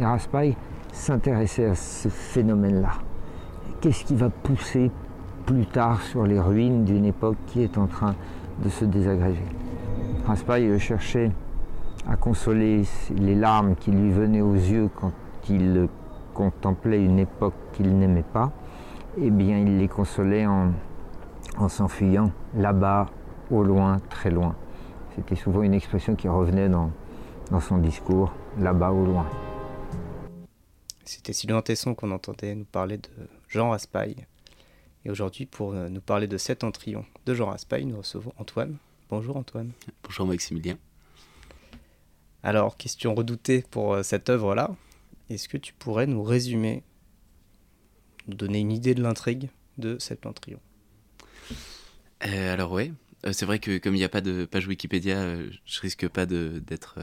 Et Raspail s'intéressait à ce phénomène-là. Qu'est-ce qui va pousser plus tard sur les ruines d'une époque qui est en train de se désagréger? Raspail cherchait à consoler les larmes qui lui venaient aux yeux quand il contemplait une époque qu'il n'aimait pas, eh bien il les consolait en, en s'enfuyant là-bas, au loin, très loin. C'était souvent une expression qui revenait dans son discours, là-bas au loin. C'était Sylvain Tesson qu'on entendait nous parler de Jean Raspail. Et aujourd'hui, pour euh, nous parler de Septentrion de Jean Raspail, nous recevons Antoine. Bonjour Antoine. Bonjour Maximilien. Alors, question redoutée pour euh, cette œuvre-là. Est-ce que tu pourrais nous résumer, nous donner une idée de l'intrigue de Septentrion euh, Alors oui, euh, c'est vrai que comme il n'y a pas de page Wikipédia, euh, je risque pas d'être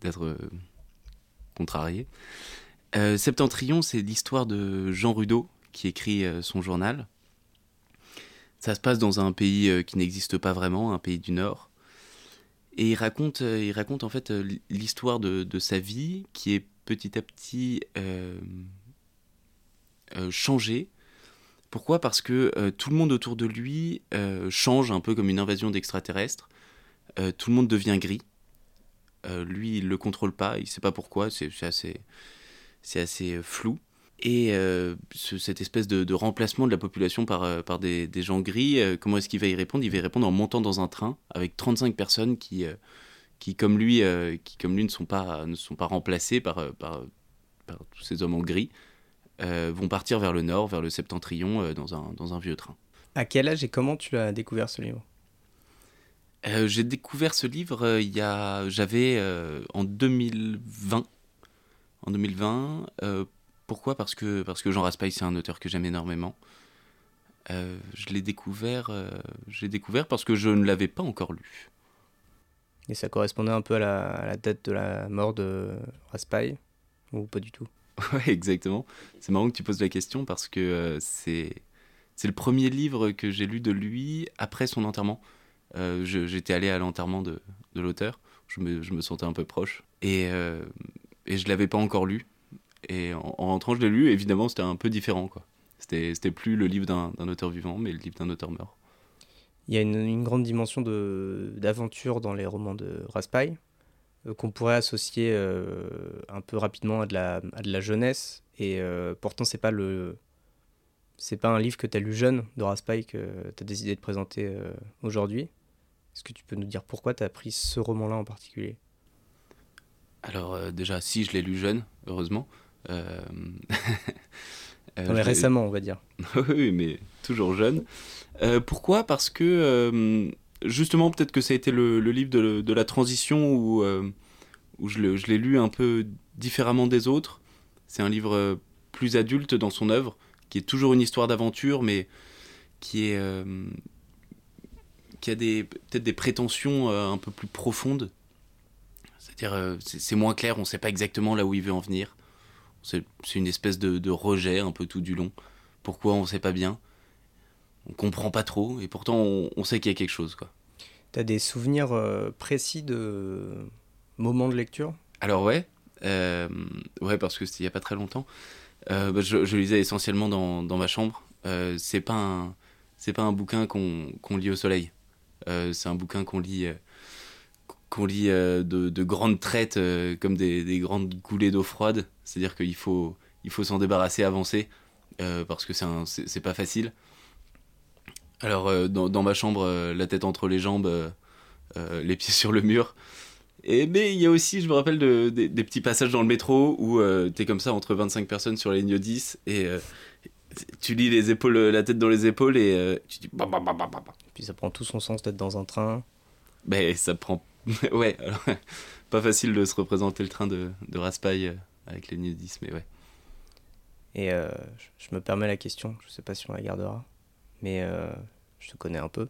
d'être contrarié. Septentrion, c'est l'histoire de Jean Rudeau qui écrit son journal. Ça se passe dans un pays qui n'existe pas vraiment, un pays du Nord. Et il raconte, il raconte en fait l'histoire de, sa vie qui est petit à petit euh, changée pourquoi? Parce que euh, tout le monde autour de lui euh, change un peu comme une invasion d'extraterrestres. Euh, tout le monde devient gris. lui, il le contrôle pas, il sait pas pourquoi, c'est assez, c'est assez flou. Et cette espèce de, remplacement de la population par, par des, gens gris, comment est-ce qu'il va y répondre? Il va y répondre en montant dans un train avec 35 personnes qui, qui comme lui, qui comme lui ne sont pas, ne sont pas remplacées par, par, par tous ces hommes en gris. Euh, vont partir vers le nord, vers le septentrion, euh, dans, un, dans un vieux train. À quel âge et comment tu as découvert ce livre? Euh, J'ai découvert ce livre il y a, j'avais en 2020. En 2020. pourquoi? Parce que parce que Jean Raspail c'est un auteur que j'aime énormément. je l'ai découvert, j'ai découvert parce que je ne l'avais pas encore lu. Et ça correspondait un peu à la, à la date de la mort de Raspail ou pas du tout? Ouais, exactement. C'est marrant que tu poses la question parce que euh, c'est c'est le premier livre que j'ai lu de lui après son enterrement. Euh, j'étais allé à l'enterrement de, de l'auteur, je me, je me, sentais un peu proche et, euh, et je l'avais pas encore lu. Et en, rentrant, je l'ai lu. Évidemment, c'était un peu différent. quoi. C'était plus le livre d'un auteur vivant, mais le livre d'un auteur mort. Il y a une, une grande dimension d'aventure dans les romans de Raspail. Euh, qu'on pourrait associer euh, un peu rapidement à de la, à de la jeunesse. Et euh, pourtant, c'est pas le. C'est pas un livre que tu as lu jeune de Raspail que tu as décidé de présenter aujourd'hui. Est-ce que tu peux nous dire pourquoi tu as pris ce roman-là en particulier? Alors, déjà, si je l'ai lu jeune, heureusement. mais récemment, on va dire. oui, mais toujours jeune. pourquoi? Parce que justement, peut-être que ça a été le, livre de, la transition où, euh, où je l'ai lu un peu différemment des autres. C'est un livre euh, plus adulte dans son œuvre, qui est toujours une histoire d'aventure, mais qui est euh, qui a des peut-être des prétentions un peu plus profondes. C'est-à-dire, c'est moins clair, on ne sait pas exactement là où il veut en venir. C'est une espèce de, de, rejet un peu tout du long. Pourquoi on ne sait pas bien? On comprend pas trop, et pourtant on, sait qu'il y a quelque chose. quoi. Tu as des souvenirs euh, précis de moments de lecture? Alors ouais, euh, ouais parce que c'était il y a pas très longtemps. Euh, bah, je, lisais essentiellement dans, dans ma chambre. c'est pas un c'est pas un bouquin qu'on lit au soleil. c'est un bouquin qu'on lit qu'on lit de, de, grandes traites comme des, des, grandes coulées d'eau froide. C'est-à-dire qu'il faut il faut s'en débarrasser, avancer parce que c'est pas facile. Alors, euh, dans, ma chambre, euh, la tête entre les jambes, euh, les pieds sur le mur. Et, mais il y a aussi, je me rappelle, de, des petits passages dans le métro où t'es comme ça entre 25 personnes sur la ligne 10 et tu lis les épaules, la tête dans les épaules et tu dis. Bah, bah, bah, Puis ça prend tout son sens d'être dans un train. Ben, ça prend. ouais, alors, pas facile de se représenter le train de, de Raspail avec les 10, mais ouais. Et je me permets la question, je sais pas si on la gardera, mais je te connais un peu.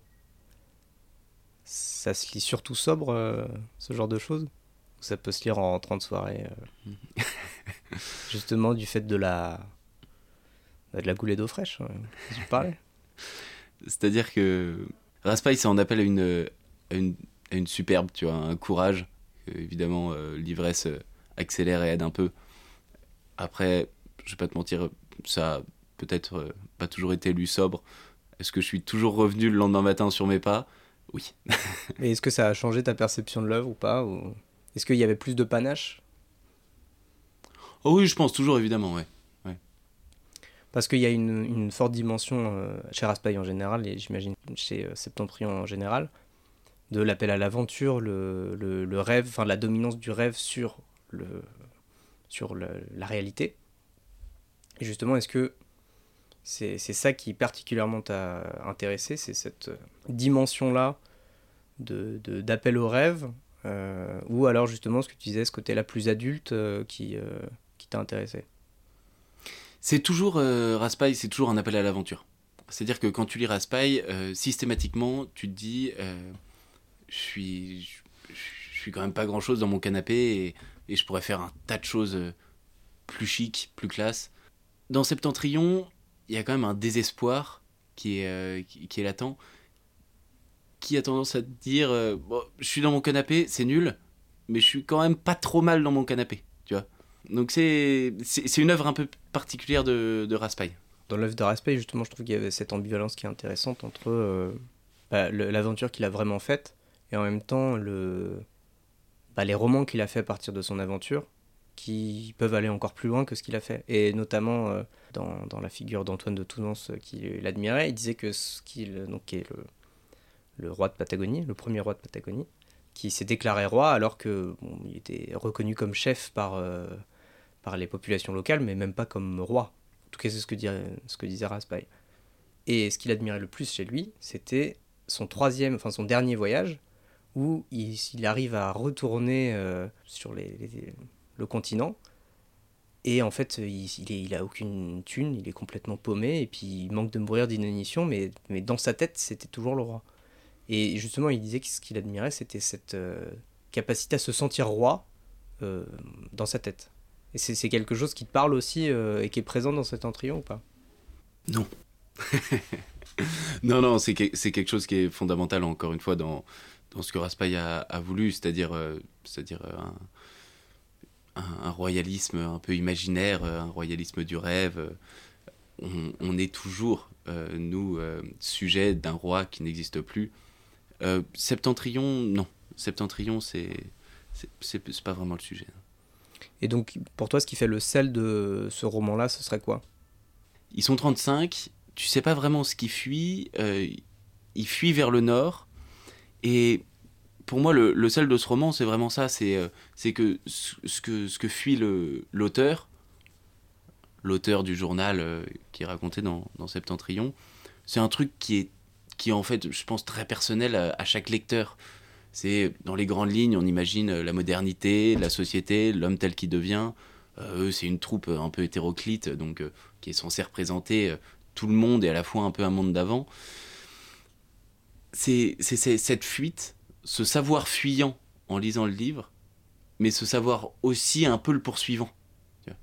Ça se lit surtout sobre, euh, ce genre de choses? Ou ça peut se lire en rentrant de soirée euh, Justement, du fait de la, bah, de la goulée d'eau fraîche, hein, tu parlais? C'est-à-dire que Raspail, ça en appelle à une, une, une, superbe, tu vois, un courage. évidemment, euh, l'ivresse accélère et aide un peu. Après, je vais pas te mentir, ça a peut-être pas toujours été lu sobre. Est-ce que je suis toujours revenu le lendemain matin sur mes pas? Oui. Et est-ce que ça a changé ta perception de l'œuvre ou pas ou... Est-ce qu'il y avait plus de panache? Oh oui, je pense toujours, évidemment, ouais. Parce qu'il y a une, une, forte dimension euh, chez Raspail en général, et j'imagine chez euh, Septentrion en général, de l'appel à l'aventure, le, rêve, enfin la dominance du rêve sur, le, sur la réalité. Et justement, est-ce que c'est ça qui particulièrement t'a intéressé, c'est cette dimension-là d'appel de, au rêve, euh, ou alors justement ce que tu disais, ce côté-là plus adulte euh, qui, euh, qui t'a intéressé? C'est toujours, Raspail, c'est toujours un appel à l'aventure. C'est-à-dire que quand tu lis Raspail, systématiquement, tu te dis, je suis, je suis quand même pas grand-chose dans mon canapé et, je pourrais faire un tas de choses plus chic, plus classe. Dans Septentrion, il y a quand même un désespoir qui est, qui, qui est latent qui a tendance à te dire euh, je suis dans mon canapé, c'est nul, mais je suis quand même pas trop mal dans mon canapé, tu vois. Donc c'est une œuvre un peu particulière de, de Raspail. Dans l'œuvre de Raspail, justement, je trouve qu'il y avait cette ambivalence qui est intéressante entre euh, bah, l'aventure qu'il a vraiment faite et en même temps le, bah, les romans qu'il a fait à partir de son aventure qui peuvent aller encore plus loin que ce qu'il a fait. Et notamment euh, dans, dans, la figure d'Antoine de Tounens qui l'admirait, il disait que ce qu'il, donc, qui est le, le roi de Patagonie, le premier roi de Patagonie, qui s'est déclaré roi alors que il était reconnu comme chef par, euh, par les populations locales, mais même pas comme roi. En tout cas, c'est ce que, dirait, ce que disait Raspail. Et ce qu'il admirait le plus chez lui, c'était son troisième, enfin son dernier voyage, où il, arrive à retourner euh, sur le continent. Et en fait, il, il, il aucune thune, il est complètement paumé, et puis il manque de mourir d'inanition, mais, dans sa tête, c'était toujours le roi. Et justement, il disait que ce qu'il admirait, c'était cette euh, capacité à se sentir roi euh, dans sa tête. Et c'est quelque chose qui te parle aussi euh, et qui est présent dans cet entrion ou pas? Non. non, non, c'est que, quelque chose qui est fondamental, encore une fois, dans, dans ce que Raspail a, a voulu, c'est-à-dire euh, c'est-à-dire un, un, un, royalisme un peu imaginaire, un royalisme du rêve. On, on est toujours, nous, sujet d'un roi qui n'existe plus euh, Septentrion, non. Septentrion, c'est c'est pas vraiment le sujet. Et donc, pour toi, ce qui fait le sel de ce roman-là, ce serait quoi? Ils sont 35, tu sais pas vraiment ce qui fuit, euh, ils fuient vers le nord, et pour moi, le, le sel de ce roman, c'est vraiment ça, c'est euh, que ce, que fuit l'auteur, l'auteur du journal euh, qui est raconté dans, Septentrion, c'est un truc qui est qui en fait, je pense, très personnel à, chaque lecteur. C'est dans les grandes lignes, on imagine la modernité, la société, l'homme tel qu'il devient. Euh, eux, c'est une troupe un peu hétéroclite, donc euh, qui est censée représenter euh, tout le monde et à la fois un peu un monde d'avant. C'est cette fuite, ce savoir fuyant en lisant le livre, mais ce savoir aussi un peu le poursuivant.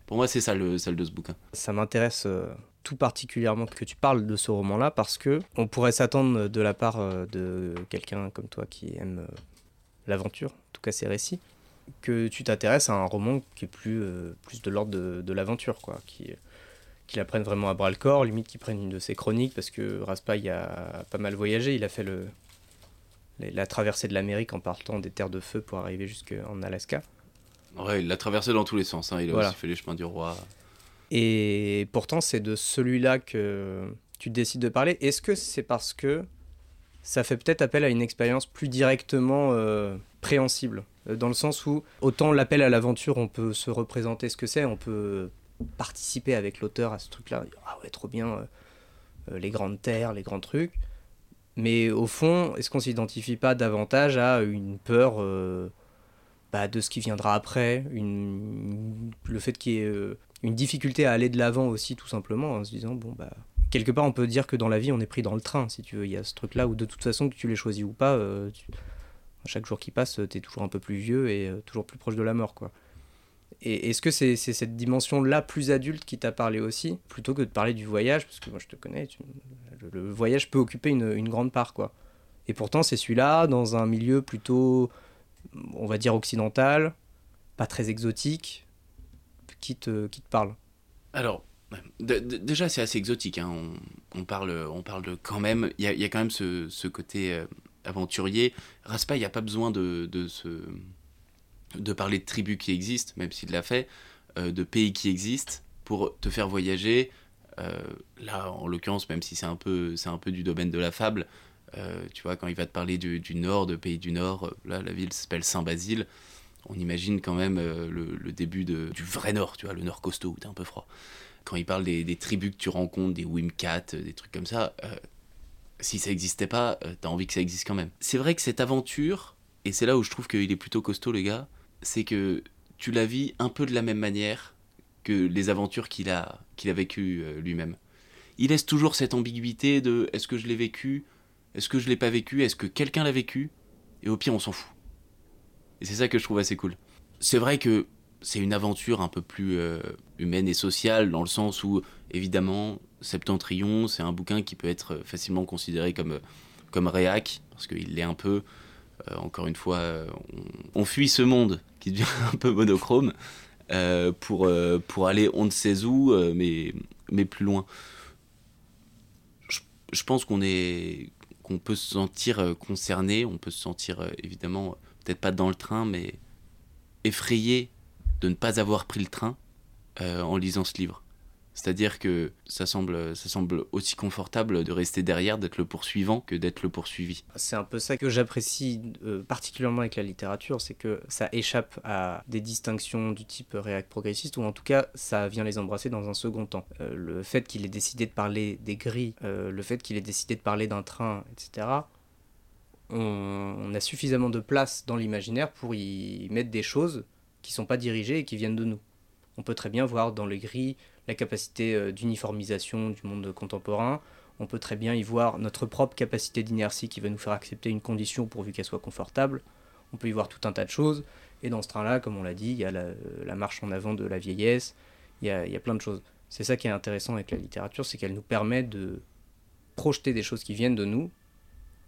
Pour moi, c'est ça le sel de ce bouquin. Ça m'intéresse euh, tout particulièrement que tu parles de ce roman-là parce que on pourrait s'attendre de la part euh, de quelqu'un comme toi qui aime euh, l'aventure, en tout cas ses récits, que tu t'intéresses à un roman qui est plus, plus de l'ordre de, de l'aventure, quoi, qui, qui la prenne vraiment à bras le corps, limite qui prenne une de ses chroniques parce que Raspail a pas mal voyagé, il a fait le, la traversée de l'Amérique en partant des terres de feu pour arriver jusqu'en Alaska. Ouais, il l'a traversé dans tous les sens, hein. il a voilà. aussi fait les chemins du roi. Et pourtant, c'est de celui-là que tu décides de parler. Est-ce que c'est parce que ça fait peut-être appel à une expérience plus directement euh, préhensible? Dans le sens où, autant l'appel à l'aventure, on peut se représenter ce que c'est, on peut participer avec l'auteur à ce truc-là. Ah ouais, trop bien, euh, les grandes terres, les grands trucs. Mais au fond, est-ce qu'on s'identifie pas davantage à une peur euh, bah, de ce qui viendra après, une, le fait qu'il y ait euh, une difficulté à aller de l'avant aussi, tout simplement, en se disant, bon, bah, quelque part, on peut dire que dans la vie, on est pris dans le train, si tu veux. Il y a ce truc-là où, de toute façon, que tu l'aies choisi ou pas, euh, chaque jour qui passe, tu es toujours un peu plus vieux et euh, toujours plus proche de la mort, quoi. Et est-ce que c'est cette dimension-là plus adulte qui t'a parlé aussi, plutôt que de parler du voyage, parce que moi je te connais, le, voyage peut occuper une, une grande part, quoi. Et pourtant, c'est celui-là, dans un milieu plutôt, on va dire, occidental, pas très exotique, qui te, qui te parle? Alors, déjà, c'est assez exotique. Hein. On, parle, on parle de quand même. Il y a, quand même ce, côté euh, aventurier. Raspa, il n'y a pas besoin de, de, de parler de tribus qui existent, même s'il l'a fait, euh, de pays qui existent, pour te faire voyager. Euh, là, en l'occurrence, même si c'est un, peu, un peu du domaine de la fable, tu vois, quand il va te parler du, nord, de pays du nord, là, la ville s'appelle Saint-Basile on imagine quand même le, début du vrai nord, tu vois, le nord costaud où t'es un peu froid quand il parle des, tribus que tu rencontres, des Wimcat, euh, des trucs comme ça, euh, si ça n'existait pas, euh, t'as envie que ça existe quand même. C'est vrai que cette aventure, et c'est là où je trouve qu'il est plutôt costaud, le gars, c'est que tu la vis un peu de la même manière que les aventures qu'il a, qu'il a vécues lui-même. Il laisse toujours cette ambiguïté de est-ce que je l'ai vécu, est-ce que je l'ai pas vécu, est-ce que quelqu'un l'a vécu, et au pire on s'en fout. Et c'est ça que je trouve assez cool. C'est vrai que c'est une aventure un peu plus euh, humaine et sociale, dans le sens où, évidemment, Septentrion, c'est un bouquin qui peut être facilement considéré comme, comme réac, parce qu'il l'est un peu. Euh, encore une fois, on, fuit ce monde qui devient un peu monochrome euh, pour, pour aller on ne sait où, mais, mais plus loin. Je, je pense qu'on qu'on peut se sentir concerné, on peut se sentir évidemment peut-être pas dans le train, mais effrayé de ne pas avoir pris le train euh, en lisant ce livre. C'est-à-dire que ça semble, ça semble aussi confortable de rester derrière, d'être le poursuivant, que d'être le poursuivi. C'est un peu ça que j'apprécie euh, particulièrement avec la littérature, c'est que ça échappe à des distinctions du type réac progressiste, ou en tout cas ça vient les embrasser dans un second temps. Euh, le fait qu'il ait décidé de parler des grilles, le fait qu'il ait décidé de parler d'un train, etc., on, on, a suffisamment de place dans l'imaginaire pour y mettre des choses qui sont pas dirigés et qui viennent de nous. On peut très bien voir dans les grilles la capacité euh, d'uniformisation du monde contemporain. On peut très bien y voir notre propre capacité d'inertie qui va nous faire accepter une condition pourvu qu'elle soit confortable. On peut y voir tout un tas de choses. Et dans ce train-là, comme on l'a dit, il y a la, marche en avant de la vieillesse, il y a, il y a plein de choses. C'est ça qui est intéressant avec la littérature, c'est qu'elle nous permet de projeter des choses qui viennent de nous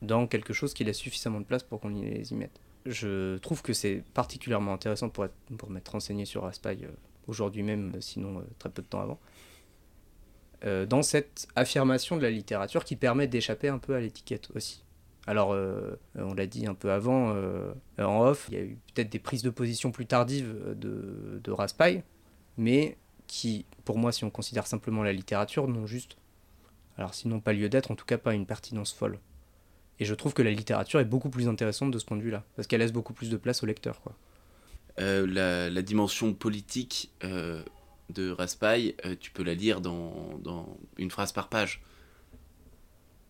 dans quelque chose qui laisse suffisamment de place pour qu'on les y mette je trouve que c'est particulièrement intéressant pour, pour m'être renseigné sur Raspail euh, aujourd'hui même, sinon euh, très peu de temps avant, euh, dans cette affirmation de la littérature qui permet d'échapper un peu à l'étiquette aussi. Alors, on l'a dit un peu avant, en off, il y a eu peut-être des prises de position plus tardives de, de Raspail, mais qui, pour moi, si on considère simplement la littérature, n'ont juste, alors sinon pas lieu d'être, en tout cas pas une pertinence folle. Et je trouve que la littérature est beaucoup plus intéressante de ce point de vue-là, parce qu'elle laisse beaucoup plus de place au lecteur. Quoi. Euh, la, dimension politique euh, de Raspail, euh, tu peux la lire dans, une phrase par page.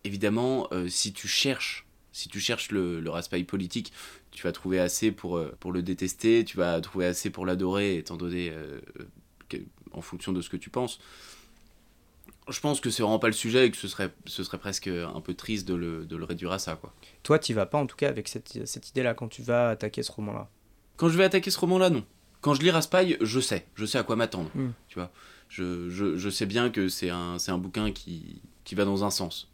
Évidemment, si tu cherches, si tu cherches le, le Raspail politique, tu vas trouver assez pour, pour le détester, tu vas trouver assez pour l'adorer, étant donné en fonction de ce que tu penses je pense que c'est vraiment pas le sujet et que ce serait, ce serait presque un peu triste de le, de le réduire à ça. Quoi. Toi, tu vas pas en tout cas avec cette, cette idée-là quand tu vas attaquer ce roman-là? Quand je vais attaquer ce roman-là, non. Quand je lis Raspail, je sais. Je sais à quoi m'attendre. Hmm. Tu vois je, je, je, sais bien que c'est un, un bouquin qui, qui va dans un sens.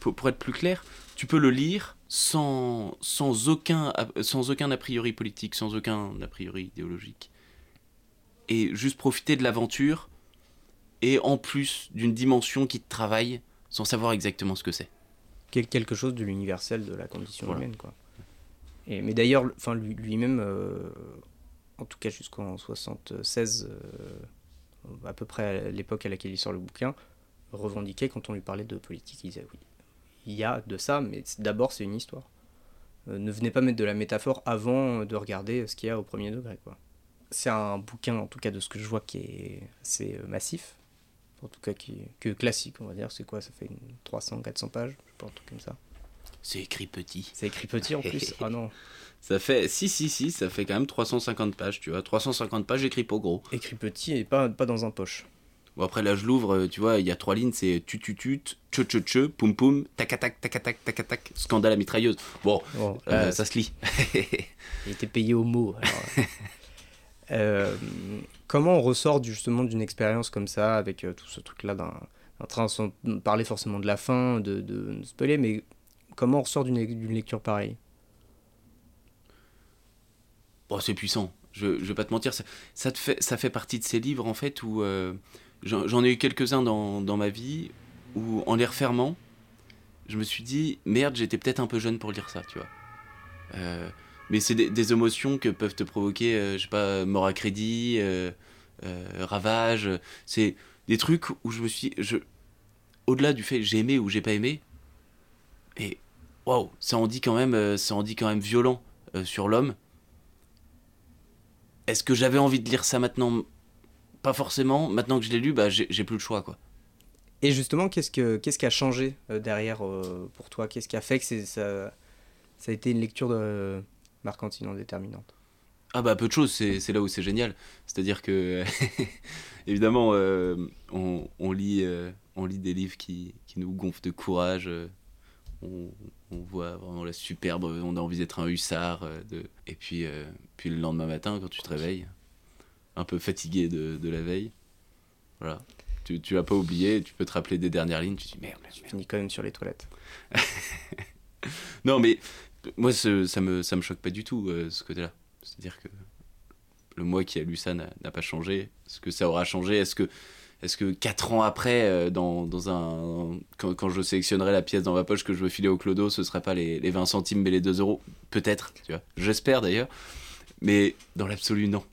Pour, pour, être plus clair, tu peux le lire sans, sans, aucun, sans aucun a priori politique, sans aucun a priori idéologique. Et juste profiter de l'aventure et en plus d'une dimension qui te travaille sans savoir exactement ce que c'est. Quelque chose de l'universel de la condition humaine, quoi. Mais d'ailleurs, enfin, lui-même, euh, en tout cas jusqu'en 76, euh, à peu près à l'époque à laquelle il sort le bouquin, revendiquait quand on lui parlait de politique, il disait oui, il y a de ça, mais d'abord c'est une histoire. Euh, ne venez pas mettre de la métaphore avant de regarder ce qu'il y a au premier degré. C'est un bouquin, en tout cas de ce que je vois, qui est assez massif, en tout cas que classique, on va dire. C'est quoi? Ça fait 300, 400 pages, je pas, un truc comme ça. C'est écrit petit. C'est écrit petit en plus Ah non. Ça fait, si, si, si, ça fait quand même 350 pages, tu vois. 350 pages écrit pas gros. Écrit petit et pas, pas dans un poche. Bon, après, là, je l'ouvre, euh, tu vois, il y a trois lignes, c'est tu tu tu, tche tche tche, poum poum, tac tac tac tac tac tac, scandale à mitrailleuse. Bon, euh, ça se lit. il était payé au mot. Alors... Euh, comment on ressort justement d'une expérience comme ça, avec euh, tout ce truc-là d'un train, sans parler forcément de la fin, de, de, spoiler, mais comment on ressort d'une lecture pareille? Bon, C'est puissant. Je, je vais pas te mentir, ça, fait, partie de ces livres en fait où euh, j'en ai eu quelques-uns dans, ma vie où en les refermant, je me suis dit merde, j'étais peut-être un peu jeune pour lire ça, tu vois. Euh, mais c'est des, émotions que peuvent te provoquer, euh, je sais pas, mort à crédit, euh, ravage. C'est des trucs où je me suis, au-delà du fait j'ai aimé ou j'ai pas aimé, et waouh, ça en dit quand même, euh, ça en dit quand même violent euh, sur l'homme. Est-ce que j'avais envie de lire ça maintenant? Pas forcément. Maintenant que je l'ai lu, bah j'ai plus le choix quoi. Et justement, qu'est-ce, que, qu'est-ce qui a changé euh, derrière euh, pour toi? Qu'est-ce qui a fait que c'est, ça, ça a été une lecture de marquante, déterminante Ah bah peu de choses, c'est là où c'est génial. C'est-à-dire que évidemment euh, on, on lit euh, on lit des livres qui, qui nous gonflent de courage. on, on voit vraiment la superbe, on a envie d'être un hussard. euh, de... Et puis, euh, puis le lendemain matin, quand tu te réveilles, un peu fatigué de, de la veille, voilà. Tu, tu l'as pas oublié, tu peux te rappeler des dernières lignes, tu te dis merde, merde. finis quand même sur les toilettes. Non, mais moi, ce- ça me, ça me choque pas du tout, euh, ce côté-là. C'est-à-dire que le moi qui a lu ça n'a n'a pas changé. Est-ce que ça aura changé? Est-ce que, est que 4 ans après, euh, dans, dans un, quand, quand je sélectionnerai la pièce dans ma poche que je veux filer au clodo, ce sera pas les, les 20 centimes mais les 2 euros? Peut-être, tu vois. J'espère d'ailleurs. Mais dans l'absolu, non.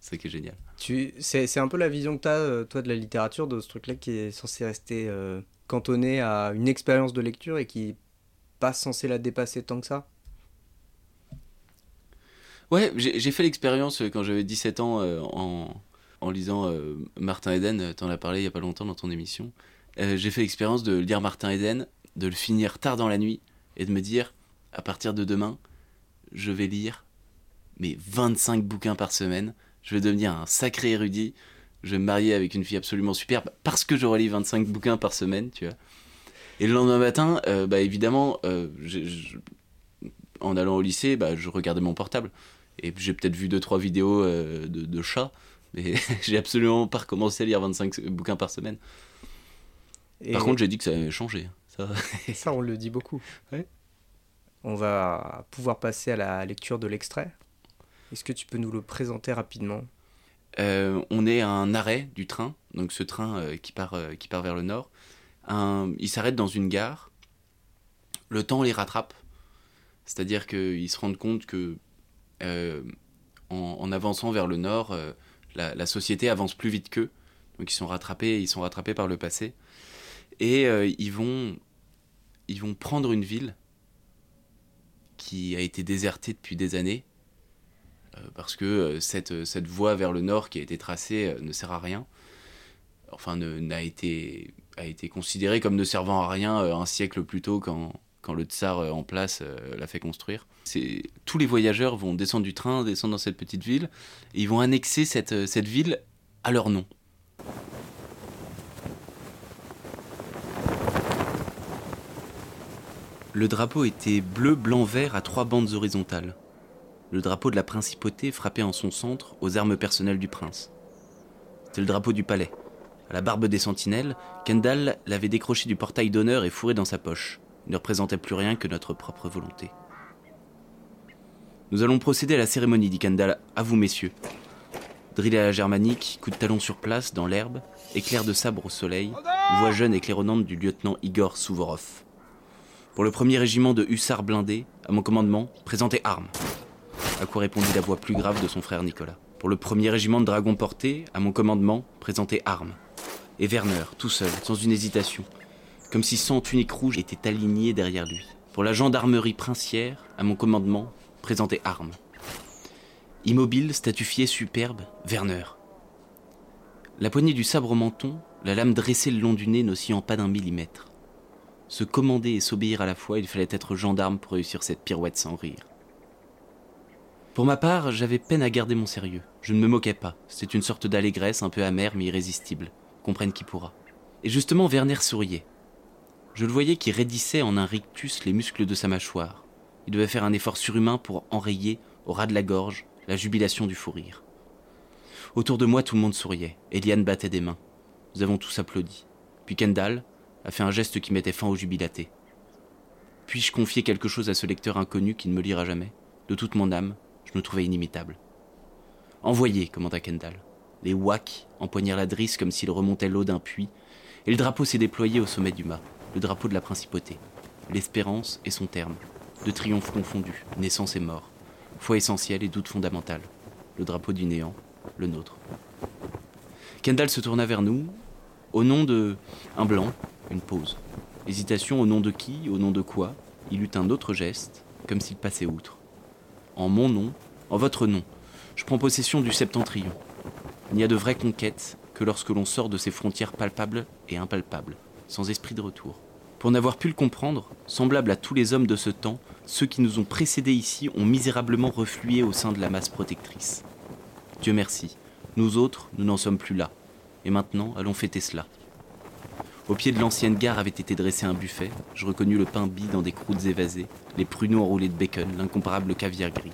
C'est ça qui est génial. Tu, c'est, c'est un peu la vision que tu as, toi, de la littérature, de ce truc-là qui est censé rester euh, cantonné à une expérience de lecture et qui n'est pas censé la dépasser tant que ça? Ouais, j'ai fait l'expérience euh, quand j'avais 17 ans euh, en, en lisant euh, Martin Eden, t'en as parlé il y a pas longtemps dans ton émission. Euh, j'ai fait l'expérience de lire Martin Eden, de le finir tard dans la nuit et de me dire, à partir de demain, je vais lire mes 25 bouquins par semaine, je vais devenir un sacré érudit, je vais me marier avec une fille absolument superbe parce que je relis 25 bouquins par semaine, tu vois. Et le lendemain matin, euh, bah évidemment, euh, en allant au lycée, bah, je regardais mon portable. Et j'ai peut-être vu deux trois vidéos euh, de, de chats, mais j'ai absolument pas recommencé à lire 25 bouquins par semaine. Et Par contre, j'ai dit que ça avait changé. Ça... ça, on le dit beaucoup. Ouais. On va pouvoir passer à la lecture de l'extrait. Est-ce que tu peux nous le présenter rapidement? Euh, on est à un arrêt du train, donc ce train euh, qui, part, euh, qui part vers le nord. Un- il s'arrête dans une gare. Le temps les rattrape. C'est-à-dire qu'ils se rendent compte que en, en avançant vers le nord, la, société avance plus vite qu'eux. Donc ils sont rattrapés, ils sont rattrapés par le passé. Et euh, ils, vont, prendre une ville qui a été désertée depuis des années euh, parce que euh, cette, voie vers le nord qui a été tracée ne sert à rien. Enfin, n'a été, a été considérée comme ne servant à rien un siècle plus tôt quand, quand le tsar euh, en place euh, l'a fait construire. Tous les voyageurs vont descendre du train, descendre dans cette petite ville, et ils vont annexer cette, euh, cette ville à leur nom. Le drapeau était bleu, blanc, vert à trois bandes horizontales le drapeau de la principauté frappé en son centre aux armes personnelles du prince. C'était le drapeau du palais. À la barbe des sentinelles, Kendall l'avait décroché du portail d'honneur et fourré dans sa poche. Ne représentait plus rien que notre propre volonté. Nous allons procéder à la cérémonie, dit Kendall. À vous, messieurs. Drillé à la germanique, coup de talon sur place, dans l'herbe, éclair de sabre au soleil, voix jeune et claironnante du lieutenant Igor Souvorov. Pour le premier régiment de hussards blindés, à mon commandement, présentez armes à quoi répondit la voix plus grave de son frère Nicolas. Pour le premier régiment de dragons portés, à mon commandement, présentez armes. Et Werner, tout seul, sans une hésitation, comme si cent tuniques rouges étaient alignées derrière lui. Pour la gendarmerie princière, à mon commandement, présentez armes. Immobile, statufié, superbe, Werner. La poignée du sabre au menton, la lame dressée le long du nez n'oscillant pas d'un millimètre. Se commander et s'obéir à la fois, il fallait être gendarme pour réussir cette pirouette sans rire. Pour ma part, j'avais peine à garder mon sérieux. Je ne me moquais pas. C'était une sorte d'allégresse un peu amère mais irrésistible. Comprenne qui pourra. Et justement, Werner souriait. Je le voyais qui raidissait en un rictus les muscles de sa mâchoire. Il devait faire un effort surhumain pour enrayer, au ras de la gorge, la jubilation du fou rire. Autour de moi, tout le monde souriait. Eliane battait des mains. Nous avons tous applaudi. Puis Kendall a fait un geste qui mettait fin au jubilaté. Puis-je confier quelque chose à ce lecteur inconnu qui ne me lira jamais? De toute mon âme, je me trouvais inimitable. Envoyez, commanda Kendall. Les wacks empoignèrent la drisse comme s'ils remontaient l'eau d'un puits, et le drapeau s'est déployé au sommet du mât, le drapeau de la principauté. L'espérance est son terme, de triomphe confondu, naissance et mort, foi essentielle et doute fondamental. Le drapeau du néant, le nôtre. Kendall se tourna vers nous, au nom de. Un blanc, une pause. Hésitation au nom de qui, au nom de quoi Il eut un autre geste, comme s'il passait outre. En mon nom, en votre nom, je prends possession du septentrion. Il n'y a de vraie conquête que lorsque l'on sort de ces frontières palpables et impalpables, sans esprit de retour. Pour n'avoir pu le comprendre, semblable à tous les hommes de ce temps, ceux qui nous ont précédés ici ont misérablement reflué au sein de la masse protectrice. Dieu merci, nous autres, nous n'en sommes plus là. Et maintenant, allons fêter cela. Au pied de l'ancienne gare avait été dressé un buffet. Je reconnus le pain bis dans des croûtes évasées, les pruneaux enroulés de bacon, l'incomparable caviar gris.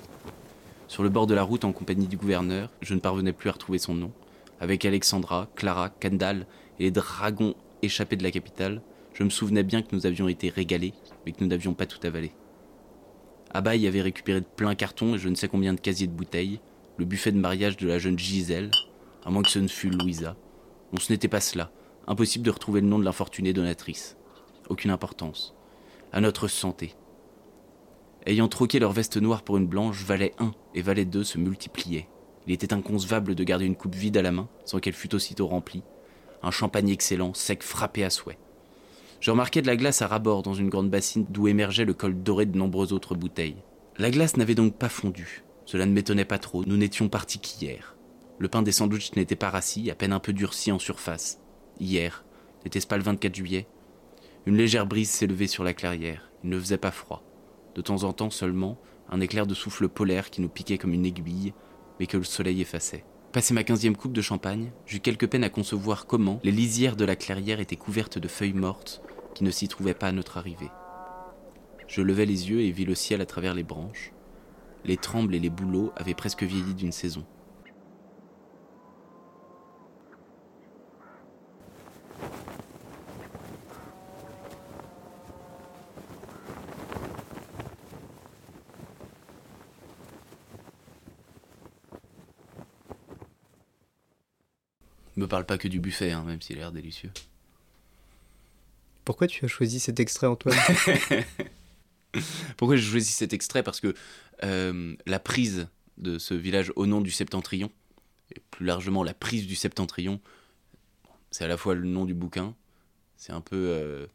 Sur le bord de la route, en compagnie du gouverneur, je ne parvenais plus à retrouver son nom. Avec Alexandra, Clara, Kendall et les dragons échappés de la capitale, je me souvenais bien que nous avions été régalés, mais que nous n'avions pas tout avalé. Abaye avait récupéré de plein carton et je ne sais combien de casiers de bouteilles, le buffet de mariage de la jeune Gisèle, à moins que ce ne fût Louisa. Non, ce n'était pas cela. Impossible de retrouver le nom de l'infortunée donatrice. Aucune importance. À notre santé. Ayant troqué leur veste noire pour une blanche, Valet 1 et Valet 2 se multipliaient. Il était inconcevable de garder une coupe vide à la main, sans qu'elle fût aussitôt remplie. Un champagne excellent, sec, frappé à souhait. Je remarquais de la glace à rabord dans une grande bassine d'où émergeait le col doré de nombreuses autres bouteilles. La glace n'avait donc pas fondu. Cela ne m'étonnait pas trop, nous n'étions partis qu'hier. Le pain des sandwichs n'était pas rassis, à peine un peu durci en surface. Hier, n'était-ce pas le 24 juillet Une légère brise s'élevait sur la clairière. Il ne faisait pas froid. De temps en temps seulement, un éclair de souffle polaire qui nous piquait comme une aiguille, mais que le soleil effaçait. Passé ma quinzième coupe de champagne, j'eus quelque peine à concevoir comment les lisières de la clairière étaient couvertes de feuilles mortes qui ne s'y trouvaient pas à notre arrivée. Je levai les yeux et vis le ciel à travers les branches. Les trembles et les bouleaux avaient presque vieilli d'une saison. Me parle pas que du buffet, hein, même s'il a l'air délicieux. Pourquoi tu as choisi cet extrait, Antoine? Pourquoi j'ai choisi cet extrait? Parce que euh, la prise de ce village au nom du Septentrion, et plus largement la prise du Septentrion, c'est à la fois le nom du bouquin, c'est un peu, euh,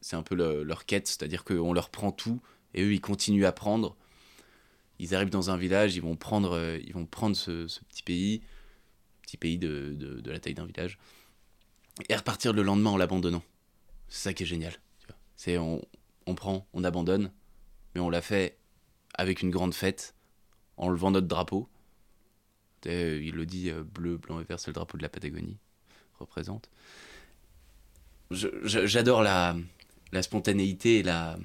c'est un peu leur quête, c'est-à-dire qu'on leur prend tout et eux ils continuent à prendre. Ils arrivent dans un village, ils vont prendre, euh, ils vont prendre ce, ce petit pays, petit pays de, de, la taille d'un village, et repartir le lendemain en l'abandonnant. C'est ça qui est génial. C'est on, on prend, on abandonne, mais on l'a fait avec une grande fête, en levant notre drapeau. il le dit euh, bleu, blanc et vert, c'est le drapeau de la Patagonie, représente. J'adore la, la spontanéité et la,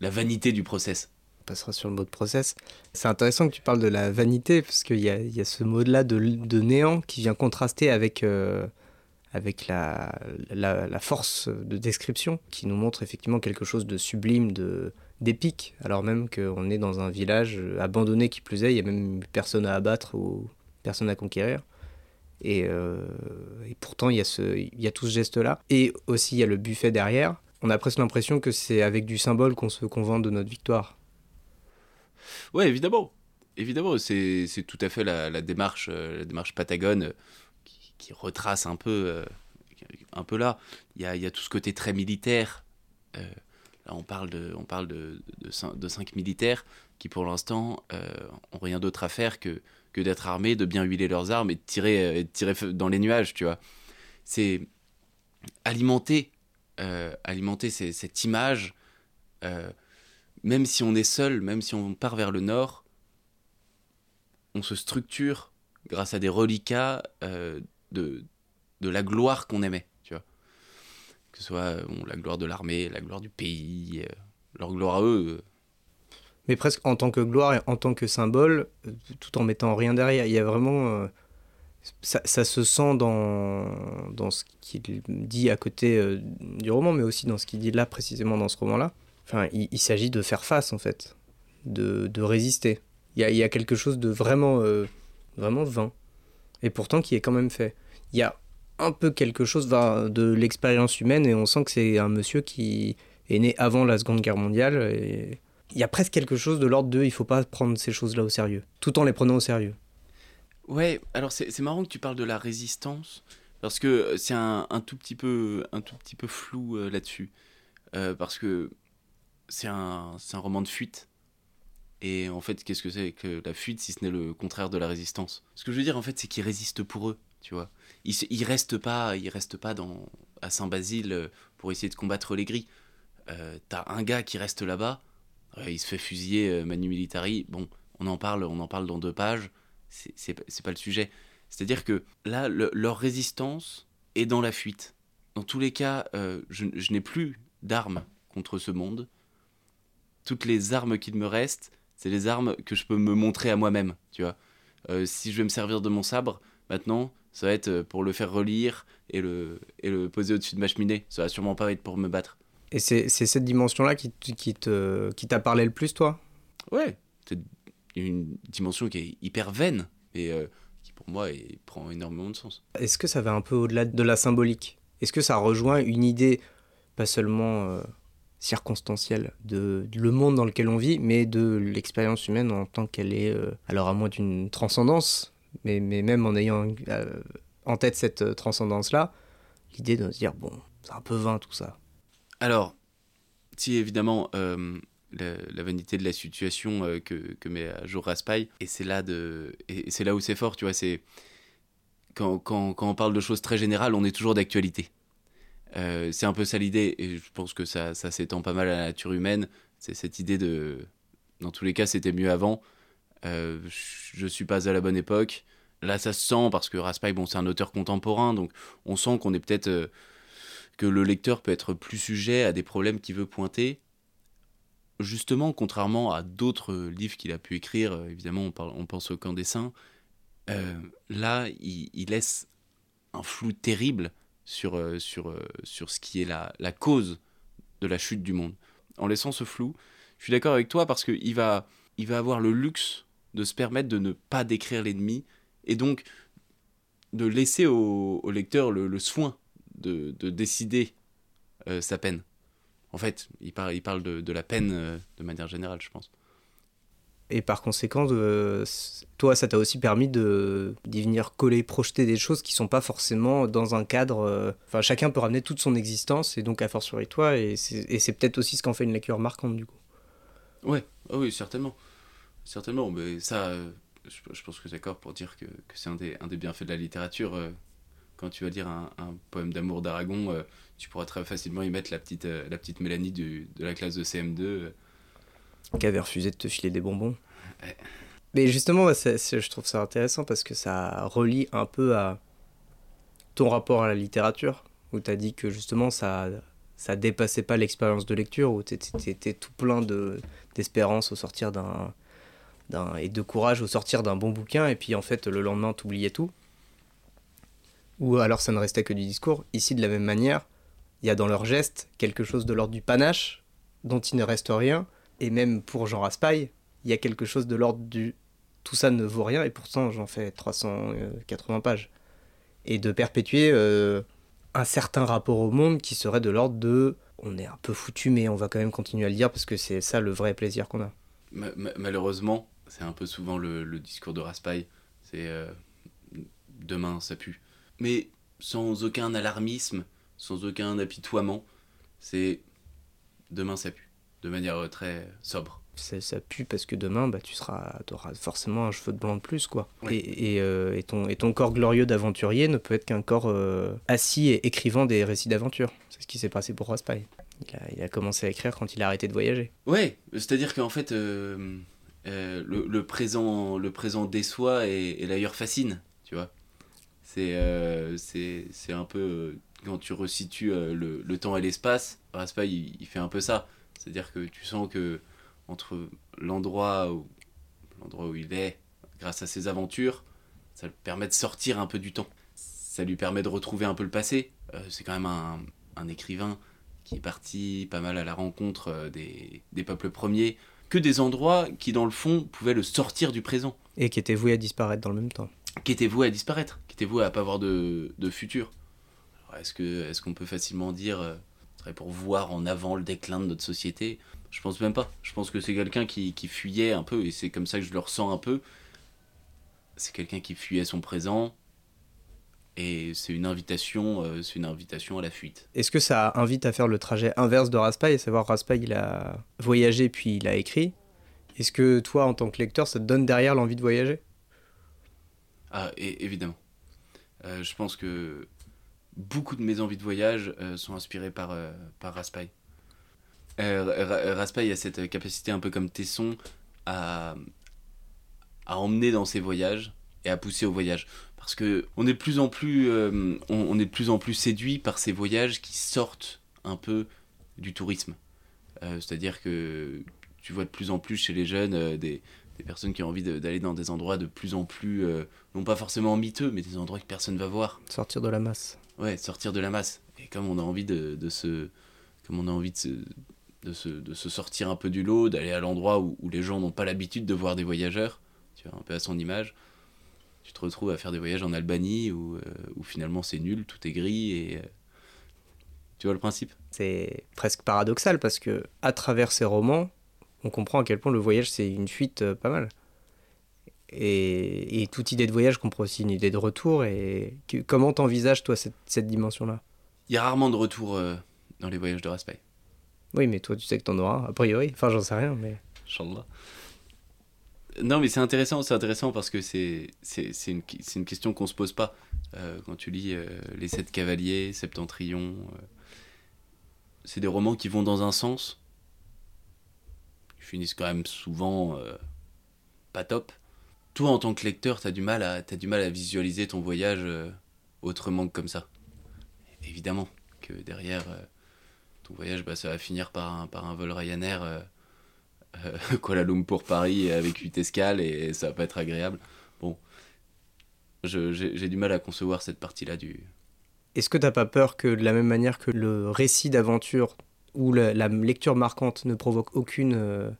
la vanité du process. Passera sur le mot de process. C'est intéressant que tu parles de la vanité, parce qu'il y y a, ce mot-là de, néant qui vient contraster avec, euh, avec la, force de description, qui nous montre effectivement quelque chose de sublime, de d'épique, alors même qu'on est dans un village abandonné qui plus est, il y a même personne à abattre ou personne à conquérir. Et, euh, pourtant, il y, a il y a tout ce geste-là. Et aussi, il y a le buffet derrière. On a presque l'impression que c'est avec du symbole qu'on se convainc de notre victoire. Ouais, évidemment. Évidemment, c'est tout à fait la, démarche, la démarche patagone qui, qui retrace un peu, euh, un peu là. Il y a, y a tout ce côté très militaire. Euh, là, on parle de, on parle de, de, cinq, militaires qui, pour l'instant, euh, ont rien d'autre à faire que, que d'être armés, de bien huiler leurs armes et de tirer, de tirer dans les nuages, tu vois. C'est alimenter, euh, alimenter cette image, euh, même si on est seul, même si on part vers le nord, on se structure grâce à des reliquats euh, de, de la gloire qu'on aimait, tu vois. Que ce soit bon, la gloire de l'armée, la gloire du pays, euh, leur gloire à eux. euh. Mais presque en tant que gloire et en tant que symbole, euh, tout en mettant rien derrière. Il y a vraiment. euh, ça, ça se sent dans, dans ce qu'il dit à côté euh, du roman, mais aussi dans ce qu'il dit là, précisément dans ce roman-là. Enfin, il, s'agit de faire face, en fait, de, résister. Il y, a, quelque chose de vraiment, euh, vraiment vain. Et pourtant qui est quand même fait. Il y a un peu quelque chose de l'expérience humaine et on sent que c'est un monsieur qui est né avant la Seconde Guerre mondiale. Il y a presque quelque chose de l'ordre de il faut pas prendre ces choses-là au sérieux, tout en les prenant au sérieux. Ouais, alors c'est marrant que tu parles de la résistance parce que c'est un, tout petit peu un tout petit peu flou euh, là-dessus euh, parce que c'est un, un roman de fuite et en fait qu'est-ce que c'est que la fuite si ce n'est le contraire de la résistance? Ce que je veux dire en fait c'est qu'ils résistent pour eux, tu vois. Ils, ils restent pas ils restent pas dans à Saint-Basile euh, pour essayer de combattre les gris. T'as un gars qui reste là-bas il se fait fusiller euh, Manu Militari. Bon, on en parle, on en parle dans deux pages. C'est pas le sujet. C'est-à-dire que là, leur résistance est dans la fuite. Dans tous les cas, euh, je, n'ai plus d'armes contre ce monde. Toutes les armes qu'il me restent, c'est les armes que je peux me montrer à moi-même, tu vois. Euh, si je vais me servir de mon sabre, maintenant, ça va être pour le faire relire et le, et le poser au-dessus de ma cheminée. Ça va sûrement pas être pour me battre. Et c'est cette dimension-là qui, qui t'a qui parlé le plus, toi? Ouais, c'est une dimension qui est hyper vaine et euh, qui pour moi prend énormément de sens. Est-ce que ça va un peu au-delà de la symbolique? Est-ce que ça rejoint une idée, pas seulement euh, circonstancielle, de, le monde dans lequel on vit, mais de l'expérience humaine en tant qu'elle est, euh, alors à moins d'une transcendance, mais, mais même en ayant en tête cette transcendance-là, l'idée de se dire, bon, c'est un peu vain tout ça. Alors, si évidemment euh, la, vanité de la situation euh, que, que, met à jour Raspail, et c'est là, de, et là où c'est fort, tu vois, c'est quand, quand, quand, on parle de choses très générales, on est toujours d'actualité. Euh, c'est un peu ça l'idée, et je pense que ça, s'étend pas mal à la nature humaine. C'est cette idée de, dans tous les cas, c'était mieux avant. je suis pas à la bonne époque. Là, ça se sent parce que Raspail, bon, c'est un auteur contemporain, donc on sent qu'on est peut-être que le lecteur peut être plus sujet à des problèmes qu'il veut pointer. Justement, contrairement à d'autres livres qu'il a pu écrire, euh, évidemment on, pense au camp des saints, euh, là il, laisse un flou terrible sur, euh, sur, sur ce qui est la, la cause de la chute du monde. En laissant ce flou, je suis d'accord avec toi parce qu'il va, il va avoir le luxe de se permettre de ne pas décrire l'ennemi et donc de laisser au, lecteur le, soin de, décider euh, sa peine. En fait, il parle, il parle de, la peine euh, de manière générale, je pense. Et par conséquent, toi, ça t'a aussi permis d'y venir coller, projeter des choses qui sont pas forcément dans un cadre. Euh, enfin, chacun peut ramener toute son existence, et donc à fortiori toi, et c'est peut-être aussi ce qu'en fait une lecture marquante du coup. Ouais, ah oui, certainement, certainement. Mais ça, je, pense que d'accord pour dire que, que c'est un des, un des bienfaits de la littérature quand tu vas dire un, poème d'amour d'Aragon, euh, tu pourras très facilement y mettre la petite, euh, la petite Mélanie de la classe de CM2. Qui avait refusé de te filer des bonbons. Mais justement, je trouve ça intéressant parce que ça relie un peu à ton rapport à la littérature, où tu as dit que justement ça, ça dépassait pas l'expérience de lecture, où tu étais tout plein d'espérance au sortir d'un et de courage au sortir d'un bon bouquin, et puis en fait le lendemain tu oubliais tout ou alors ça ne restait que du discours. Ici, de la même manière, il y a dans leurs gestes quelque chose de l'ordre du panache, dont il ne reste rien, et même pour Jean Raspail, il y a quelque chose de l'ordre du tout ça ne vaut rien, et pourtant j'en fais 380 pages. Et de perpétuer euh, un certain rapport au monde qui serait de l'ordre de on est un peu foutu, mais on va quand même continuer à le dire parce que c'est ça le vrai plaisir qu'on a. malheureusement, c'est un peu souvent le, discours de Raspail. C'est euh, demain ça pue mais sans aucun alarmisme, sans aucun apitoiement. C'est demain ça pue, de manière euh, très sobre. Ça, pue parce que demain, bah, tu seras, auras forcément un cheveu de blanc de plus, quoi. Et, euh, et, ton, et ton corps glorieux d'aventurier ne peut être qu'un corps euh, assis et écrivant des récits d'aventure. C'est ce qui s'est passé pour Raspail. Il a, il a, commencé à écrire quand il a arrêté de voyager. Ouais, c'est-à-dire qu'en fait, le, le, présent, le présent déçoit et, et l'ailleurs fascine, tu vois. C'est c'est un peu quand tu resitues le, le, temps et l'espace, Raspail il, il, fait un peu ça. C'est-à-dire que tu sens que entre l'endroit où, l'endroit où il est, grâce à ses aventures, ça lui permet de sortir un peu du temps. Ça lui permet de retrouver un peu le passé. c'est quand même un, un, écrivain qui est parti pas mal à la rencontre des, des peuples premiers. que des endroits qui, dans le fond, pouvaient le sortir du présent. Et qui étaient voués à disparaître dans le même temps. Qui étaient voués à disparaître, qui étaient voués à pas avoir de, de futur. Est-ce que est-ce qu'on peut facilement dire euh, serait pour voir en avant le déclin de notre société Je pense même pas. Je pense que c'est quelqu'un qui, qui fuyait un peu, et c'est comme ça que je le ressens un peu. C'est quelqu'un qui fuyait son présent, et c'est une invitation, euh, c'est une invitation à la fuite. Est-ce que ça invite à faire le trajet inverse de Raspail, à savoir Raspail il a voyagé puis il a écrit? Est-ce que toi en tant que lecteur ça te donne derrière l'envie de voyager? Ah et, évidemment. Euh, je pense que beaucoup de mes envies de voyage euh, sont inspirées par, euh, par Raspail. Euh, Raspail a cette capacité un peu comme Tesson à, à emmener dans ses voyages et à pousser au voyage. Parce que on est de plus en plus, on, on, est de plus en plus séduit par ces voyages qui sortent un peu du tourisme. C'est-à-dire que tu vois de plus en plus chez les jeunes des, des personnes qui ont envie d'aller dans des endroits de plus en plus, non pas forcément miteux, mais des endroits que personne va voir. Sortir de la masse ouais, sortir de la masse. Et comme on a envie de, de se, comme on a envie de se, de se, de se sortir un peu du lot, d'aller à l'endroit où, où, les gens n'ont pas l'habitude de voir des voyageurs, tu vois, un peu à son image, tu te retrouves à faire des voyages en Albanie où, euh, où finalement c'est nul, tout est gris et euh, tu vois le principe? C'est presque paradoxal parce que à travers ces romans, on comprend à quel point le voyage c'est une fuite euh, pas mal. Et, et, toute idée de voyage comprend aussi une idée de retour. Et que, comment t'envisages, toi, cette, cette dimension-là? Il y a rarement de retour euh, dans les voyages de Raspail. Oui, mais toi, tu sais que t'en auras, a priori. Enfin, j'en sais rien, mais... Inch'Allah. Non, mais c'est intéressant, c'est intéressant parce que c'est une, une question qu'on se pose pas. Euh, quand tu lis euh, Les Sept Cavaliers, Septentrion, c'est des romans qui vont dans un sens. Ils finissent quand même souvent pas top toi, en tant que lecteur, tu as, du mal à, as du mal à visualiser ton voyage euh, autrement que comme ça. Évidemment que derrière euh, ton voyage, bah, ça va finir par un, par un vol Ryanair euh, Kuala Lumpur Paris avec 8 escales et ça va pas être agréable. Bon, j'ai du mal à concevoir cette partie-là du. Est-ce que t'as pas peur que de la même manière que le récit d'aventure ou la, lecture marquante ne provoque aucune,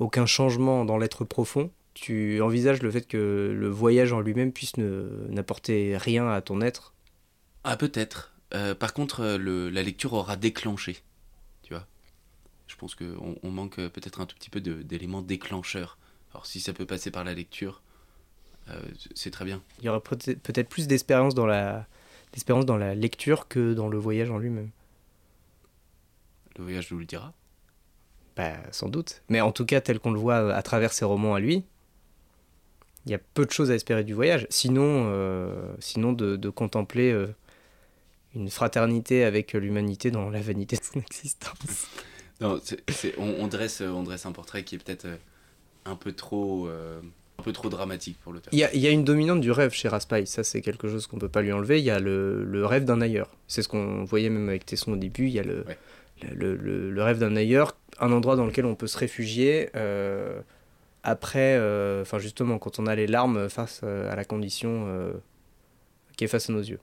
aucun changement dans l'être profond, tu envisages le fait que le voyage en lui-même puisse n'apporter rien à ton être? Ah, peut-être. Euh, par contre, le, la lecture aura déclenché. Tu vois Je pense qu'on on manque peut-être un tout petit peu d'éléments déclencheurs. Alors, si ça peut passer par la lecture, euh, c'est très bien. Il y aura peut-être plus d'espérance dans la, dans la lecture que dans le voyage en lui-même. Le voyage nous le dira bah, sans doute. Mais en tout cas, tel qu'on le voit à travers ses romans à lui, il y a peu de choses à espérer du voyage. Sinon, euh, sinon de, de contempler euh, une fraternité avec l'humanité dans la vanité de son existence. Non, c est, c est, on, on, dresse, on dresse un portrait qui est peut-être euh, un peu trop... Euh, un peu trop dramatique pour l'auteur. Il y, y, a une dominante du rêve chez Raspail, ça c'est quelque chose qu'on peut pas lui enlever. Il y a le, le rêve d'un ailleurs. C'est ce qu'on voyait même avec Tesson au début. Il y a le, ouais. le, le, le, rêve d'un ailleurs, un endroit dans lequel on peut se réfugier. Après, enfin euh, justement, quand on a les larmes face euh, à la condition euh, qui est face à nos yeux.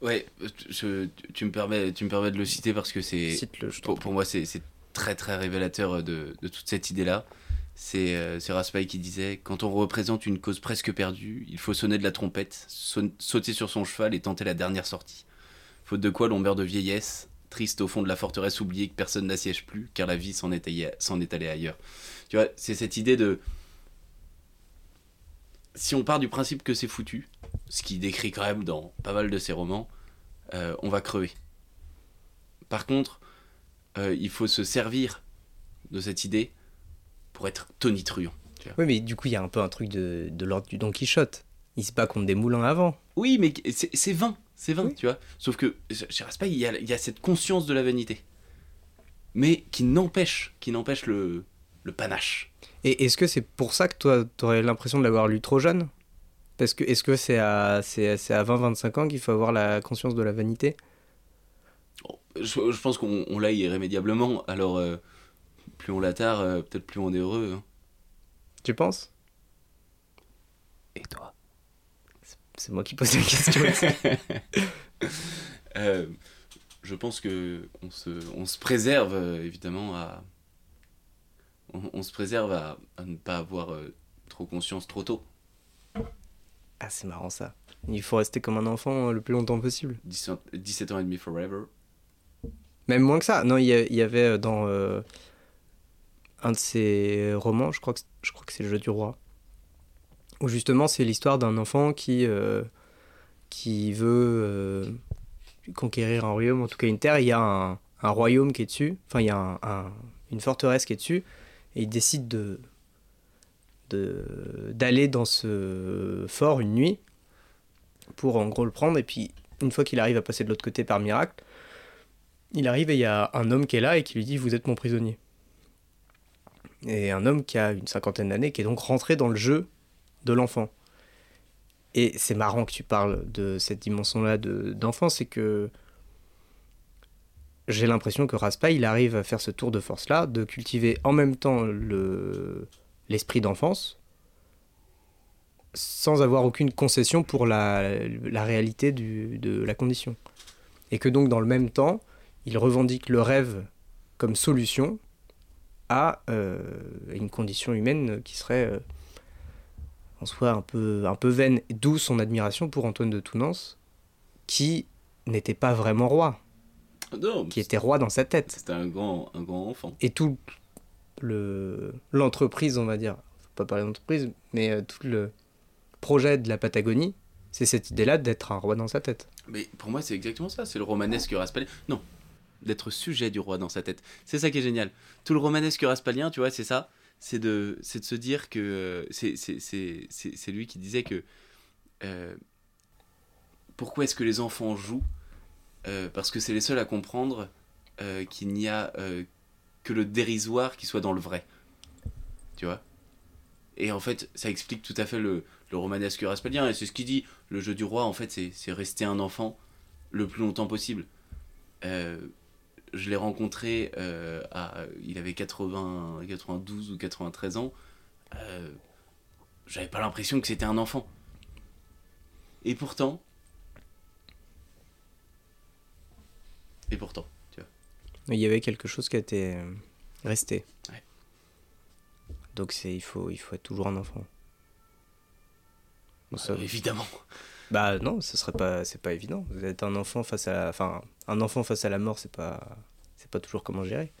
Ouais, je, tu, me permets, tu me permets de le citer parce que c'est pour, pour, moi c'est très très révélateur de, de toute cette idée-là. C'est euh, Raspail qui disait Quand on représente une cause presque perdue, il faut sonner de la trompette, sauter sur son cheval et tenter la dernière sortie. Faute de quoi l'on meurt de vieillesse, triste au fond de la forteresse oubliée que personne n'assiège plus, car la vie s'en est, est allée ailleurs. Tu vois, c'est cette idée de. Si on part du principe que c'est foutu, ce qui décrit quand même dans pas mal de ses romans, euh, on va crever. Par contre, euh, il faut se servir de cette idée pour être tonitruant. Oui, mais du coup, il y a un peu un truc de, de l'ordre du Don Quichotte. Il se bat contre des moulins avant. Oui, mais c'est vain. C'est vain, oui. tu vois. Sauf que chez Raspail, il y a, il y a cette conscience de la vanité. Mais qui n'empêche, qui n'empêche le, le panache. Et est-ce que c'est pour ça que toi, tu aurais l'impression de l'avoir lu trop jeune? Parce que est-ce que c'est à, c'est, à 20-25 ans qu'il faut avoir la conscience de la vanité? Oh, je, je, pense qu'on l'a irrémédiablement. Alors, euh, plus on l'attarde, euh, peut-être plus on est heureux. Hein. Tu penses? Et toi? C'est moi qui pose la question. euh, je pense que on se, on se préserve, euh, évidemment, à on, se préserve à, ne pas avoir euh, trop conscience trop tôt. Ah, c'est marrant ça. Il faut rester comme un enfant le plus longtemps possible. 17 ans et demi forever. Même moins que ça. Non, il y, avait dans un de ses romans, je crois que, je crois que c'est Le jeu du roi, où justement c'est l'histoire d'un enfant qui, qui veut conquérir un royaume, en tout cas une terre, il y a un, royaume qui est dessus, enfin il y a une forteresse qui est dessus, et il décide de d'aller dans ce fort une nuit pour en gros le prendre, et puis une fois qu'il arrive à passer de l'autre côté par miracle, il arrive et il y a un homme qui est là et qui lui dit vous êtes mon prisonnier. Et un homme qui a une cinquantaine d'années, qui est donc rentré dans le jeu de l'enfant. Et c'est marrant que tu parles de cette dimension-là d'enfance, c'est que j'ai l'impression que Raspa, il arrive à faire ce tour de force-là, de cultiver en même temps l'esprit d'enfance, sans avoir aucune concession pour la, la réalité du, de la condition. Et que donc, dans le même temps, il revendique le rêve comme solution à euh, une condition humaine qui serait euh, soit un peu, un peu vaine, d'où son admiration pour Antoine de Tounens, qui n'était pas vraiment roi, qui était roi dans sa tête. C'était un grand, un grand enfant. Et tout l'entreprise, on va dire, faut pas parler d'entreprise, mais euh, tout le projet de la Patagonie, c'est cette idée-là d'être un roi dans sa tête. Mais pour moi, c'est exactement ça, c'est le romanesque raspalien. Non, d'être sujet du roi dans sa tête. C'est ça qui est génial. Tout le romanesque raspalien, tu vois, c'est ça c'est de, de se dire que euh, c'est lui qui disait que euh, pourquoi est-ce que les enfants jouent euh, Parce que c'est les seuls à comprendre qu'il n'y a que le dérisoire qui soit dans le vrai. Tu vois? Et en fait, ça explique tout à fait le, le romanesque raspalien. Et c'est ce qu'il dit. Le jeu du roi, en fait, c'est rester un enfant le plus longtemps possible je l'ai rencontré euh, à, il avait 80, 92 ou 93 ans. Euh, j'avais pas l'impression que c'était un enfant. Et pourtant, et pourtant, tu vois. Il y avait quelque chose qui a été euh, resté. Donc c'est il faut il faut être toujours un enfant. Ah, évidemment. Bah non, ce serait pas, c'est pas évident. Vous êtes un enfant face à, la, enfin, un enfant face à la mort, c'est pas, pas toujours comment gérer.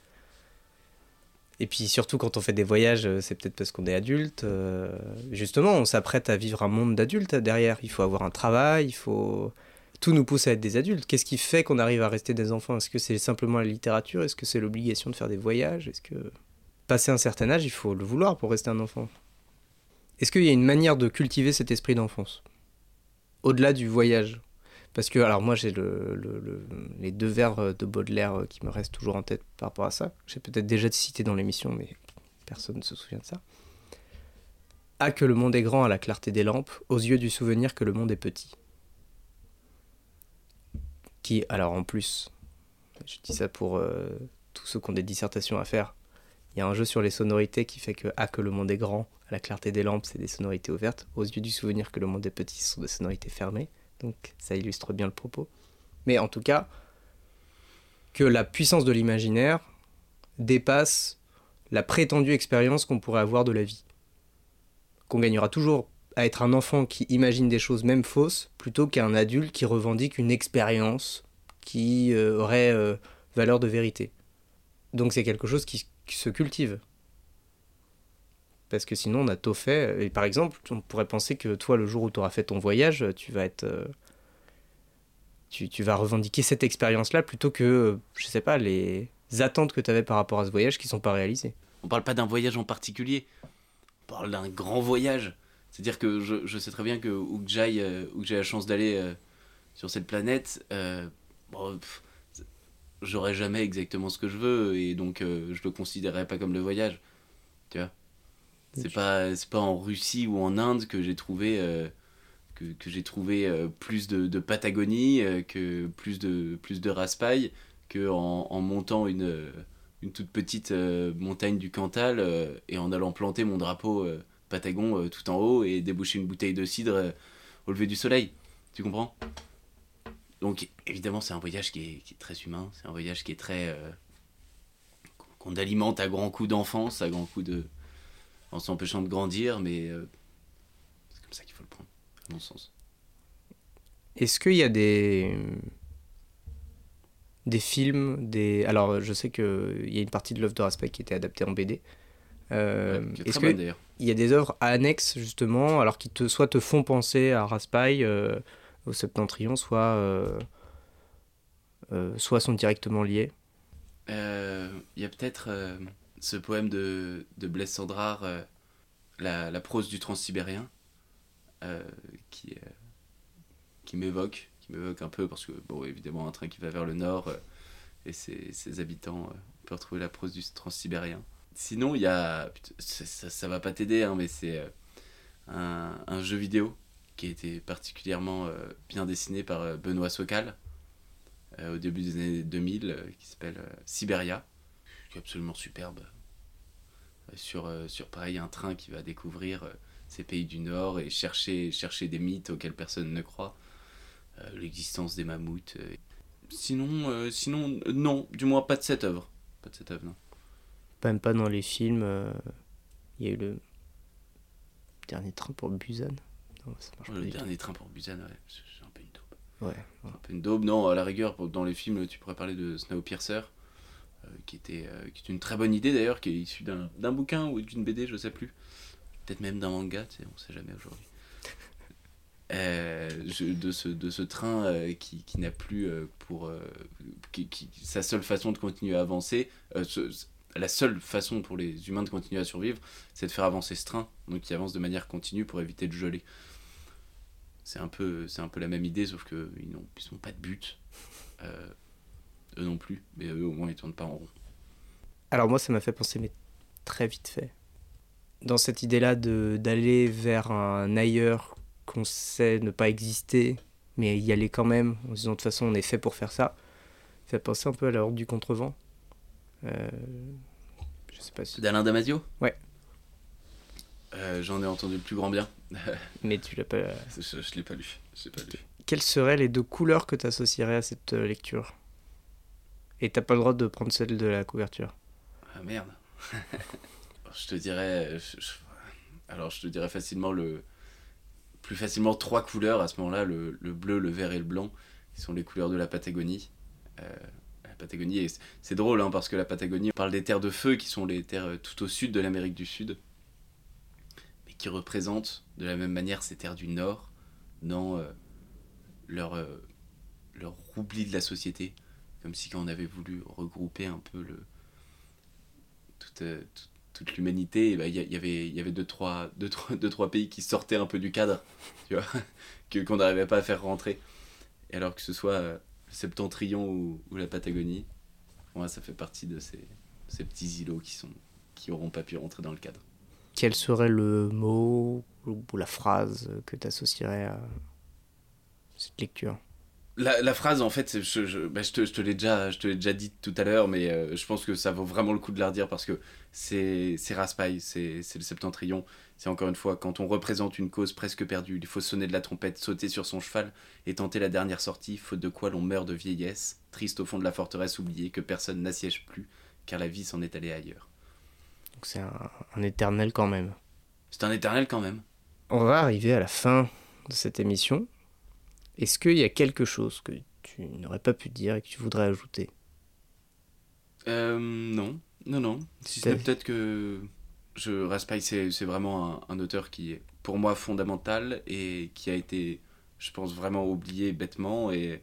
Et puis surtout quand on fait des voyages, euh, c'est peut-être parce qu'on est adulte. Euh, justement, on s'apprête à vivre un monde d'adulte derrière. Il faut avoir un travail, il faut tout nous pousse à être des adultes. Qu'est-ce qui fait qu'on arrive à rester des enfants? Est-ce que c'est simplement la littérature? Est-ce que c'est l'obligation de faire des voyages? Est-ce que passer un certain âge, il faut le vouloir pour rester un enfant? Est-ce qu'il y a une manière de cultiver cet esprit d'enfance? Au-delà du voyage. Parce que, alors moi, j'ai le, les deux vers de Baudelaire qui me restent toujours en tête par rapport à ça. J'ai peut-être déjà cité dans l'émission, mais personne ne se souvient de ça. Ah, que le monde est grand à la clarté des lampes, aux yeux du souvenir que le monde est petit. Qui, alors en plus, je dis ça pour euh, tous ceux qui ont des dissertations à faire, il y a un jeu sur les sonorités qui fait que Ah, que le monde est grand à la clarté des lampes, c'est des sonorités ouvertes. Aux yeux du souvenir que le monde est petit, ce sont des sonorités fermées. Donc ça illustre bien le propos. Mais en tout cas, que la puissance de l'imaginaire dépasse la prétendue expérience qu'on pourrait avoir de la vie. Qu'on gagnera toujours à être un enfant qui imagine des choses même fausses plutôt qu'un adulte qui revendique une expérience qui euh, aurait euh, valeur de vérité. Donc c'est quelque chose qui se cultive parce que sinon on a tout fait. Et par exemple, on pourrait penser que toi, le jour où tu auras fait ton voyage, tu vas être. Euh, tu, tu, vas revendiquer cette expérience-là plutôt que, je sais pas, les attentes que tu avais par rapport à ce voyage qui sont pas réalisées. On parle pas d'un voyage en particulier, on parle d'un grand voyage. C'est-à-dire que je, je, sais très bien que où que j'aille, euh, j'ai la chance d'aller euh, sur cette planète, bon, j'aurai jamais exactement ce que je veux et donc je le considérerai pas comme le voyage. Tu vois c'est pas, c'est pas en Russie ou en Inde que j'ai trouvé, euh, que, que j'ai trouvé euh, plus de, de Patagonie, euh, que plus de, plus de raspail, que en, en montant une, une toute petite montagne du Cantal et en allant planter mon drapeau Patagon tout en haut et déboucher une bouteille de cidre au lever du soleil. Tu comprends? Donc évidemment c'est un voyage qui est, qui est, très humain, c'est un voyage qui est très qu'on alimente à grands coups d'enfance, à grands coups de. en s'empêchant de grandir, mais euh, c'est comme ça qu'il faut le prendre, à mon sens. Est-ce qu'il y a des des films, des alors je sais qu'il y a une partie de l'œuvre de Raspail qui était adaptée en BD. Euh, Ouais, Est-ce qu'il y a des œuvres annexes justement, alors qui te soit te font penser à Raspail euh, au Septentrion, soit euh, euh, soit sont directement liés Euh, Il y a peut-être ce poème de, de Blaise Sandrard, la, la prose du transsibérien, qui, qui m'évoque, qui m'évoque un peu parce que, bon, évidemment, un train qui va vers le nord et ses, ses habitants, on peut retrouver la prose du transsibérien. Sinon, il y a, ça, ça, va pas t'aider, hein, mais c'est un, un jeu vidéo qui a été particulièrement euh, bien dessiné par euh, Benoît Socal euh, au début des années 2000 euh, qui s'appelle Siberia, qui est absolument superbe. Sur, sur pareil un train qui va découvrir ces pays du Nord et chercher, chercher des mythes auxquels personne ne croit, l'existence des mammouths. Sinon, sinon non, du moins pas de cette œuvre. Pas de cette œuvre, non. Même pas dans les films. Il y a eu le dernier train pour Busan. Non, ça marche pas Le dernier train pour Busan, ouais, c'est un peu une daube. Ouais, un peu une daube. Non, à la rigueur, pour- dans les films, tu pourrais parler de Snowpiercer, euh, qui, était, euh, qui est une très bonne idée d'ailleurs, qui est issue d'un d'un bouquin ou d'une BD, je sais plus. Peut-être même d'un manga, tu sais, on sait jamais aujourd'hui. Euh, je- de, ce, de ce train euh, qui, qui n'a plus euh, pour. qui, qui- sa seule façon de continuer à avancer, ce- la seule façon pour les humains de continuer à survivre, c'est de faire avancer ce train, donc qui avance de manière continue pour éviter de geler. C'est un peu, c'est un peu la même idée, sauf que ils n'ont, ils n'ont pas de but. Euh, eux non plus, mais eux au moins ils tournent pas en rond. Alors moi, ça m'a fait penser, mais très vite fait, dans cette idée-là de d'aller vers un ailleurs qu'on sait ne pas exister, mais y aller quand même, en se disant de toute façon on est fait pour faire ça, ça fait penser un peu à la Horde du Contrevent. Euh, je sais pas si... D'Alain Damasio? Ouais. Euh, j'en ai entendu le plus grand bien. Mais tu l'as pas... je je l'ai pas lu. Pas lu. Quelles seraient les deux couleurs que tu associerais à cette euh, lecture? Et t'as pas le droit de prendre celle de la couverture. Ah merde. je te dirais. je- je- alors je te dirais facilement le. Plus facilement trois couleurs à ce moment-là le, le bleu, le vert et le blanc, qui sont les couleurs de la Patagonie. Euh, la Patagonie, c'est- drôle hein, parce que la Patagonie, on parle des terres de feu qui sont les terres euh, tout au sud de l'Amérique du Sud, qui représentent de la même manière ces terres du Nord dans euh, leur, euh, leur oubli de la société. Comme si quand on avait voulu regrouper un peu le, toute, l'humanité, il y, avait, deux trois, deux, trois, deux, trois pays qui sortaient un peu du cadre, que, qu'on n'arrivait pas à faire rentrer. Et alors que ce soit euh, le Septentrion ou, la Patagonie, moi, ça fait partie de ces, ces petits îlots qui sont qui auront pas pu rentrer dans le cadre. Quel serait le mot ou la phrase que tu associerais à cette lecture? La, phrase, en fait, bah, je te, l'ai déjà, je te déjà dit tout à l'heure, mais euh, je pense que ça vaut vraiment le coup de la redire parce que c'est, Raspail, c'est le Septentrion. C'est encore une fois, quand on représente une cause presque perdue, il faut sonner de la trompette, sauter sur son cheval et tenter la dernière sortie, faute de quoi l'on meurt de vieillesse, triste au fond de la forteresse oubliée que personne n'assiège plus, car la vie s'en est allée ailleurs. Donc c'est un, un éternel quand même. C'est un éternel quand même. On va arriver à la fin de cette émission. Est-ce qu'il y a quelque chose que tu n'aurais pas pu dire et que tu voudrais ajouter? Euh, non, non, non. Si ce n'est peut-être que je, Raspail, c'est, c'est vraiment un, un auteur qui est pour moi fondamental et qui a été, je pense, vraiment oublié bêtement. Et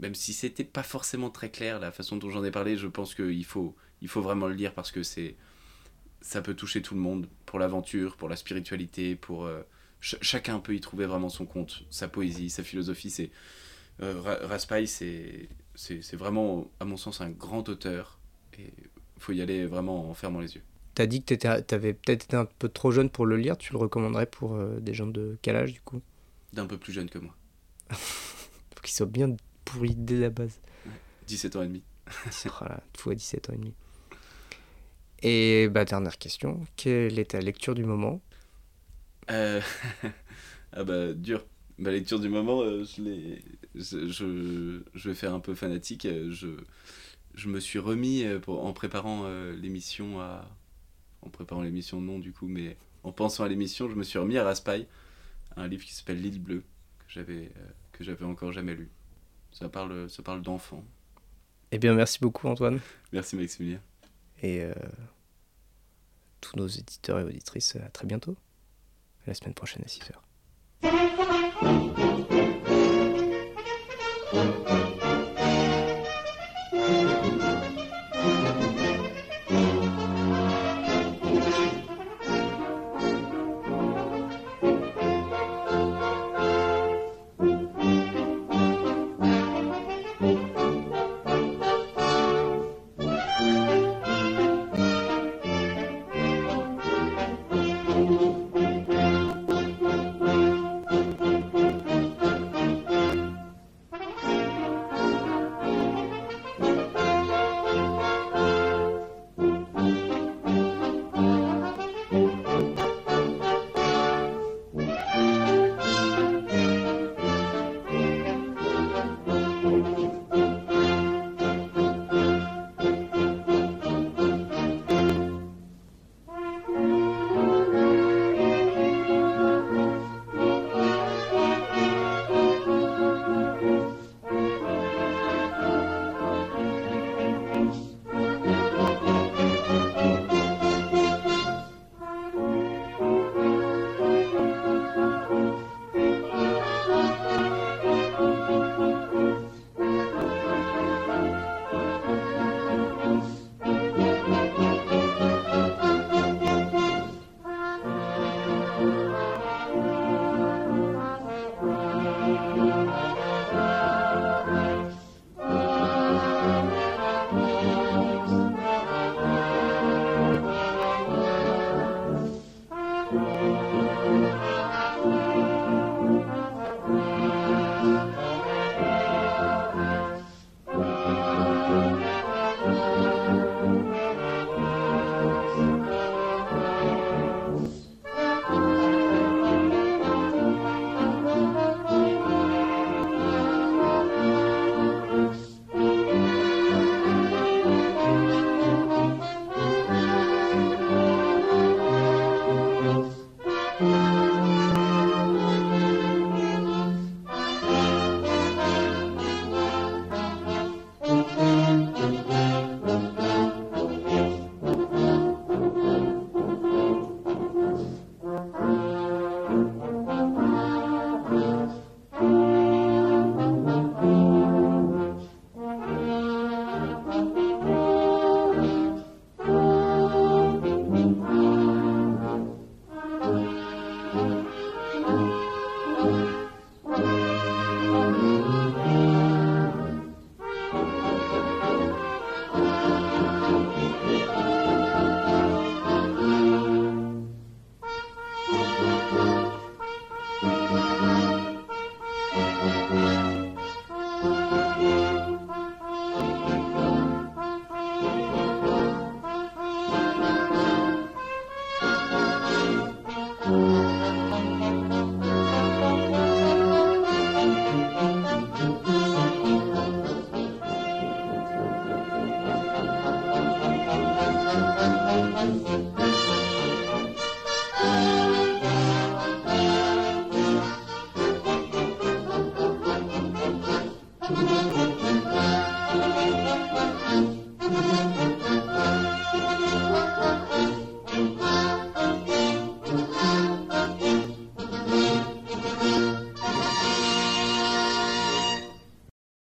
même si c'était pas forcément très clair la façon dont j'en ai parlé, je pense qu'il faut, il faut vraiment le lire parce que c'est, ça peut toucher tout le monde pour l'aventure, pour la spiritualité, pour euh, ch- chacun peut y trouver vraiment son compte, sa poésie, sa philosophie. C'est euh, Ra- Raspail, c'est, c'est, vraiment, à mon sens, un grand auteur et faut y aller vraiment en fermant les yeux. T'as dit que tu avais peut-être été un peu trop jeune pour le lire. Tu le recommanderais pour euh, des gens de quel âge du coup? D'un peu plus jeune que moi, Faut qu'ils soient bien pourris dès la base. 17 ans et demi. Voilà, tout à 17 ans et demi. Et bah, dernière question, quelle est ta lecture du moment? Euh, ah bah dur. Ma lecture du moment, euh, je, l'ai- je, je, je vais faire un peu fanatique. euh, Je, je me suis remis en préparant l'émission à. En préparant l'émission, non, du coup, mais en pensant à l'émission, je me suis remis à Raspail, un livre qui s'appelle L'île bleue, que j'avais que j'avais encore jamais lu. Ça parle, ça parle d'enfants. Eh bien, merci beaucoup, Antoine. Merci, Maximilien. Et tous nos éditeurs et auditrices, à très bientôt. la semaine prochaine à 6h.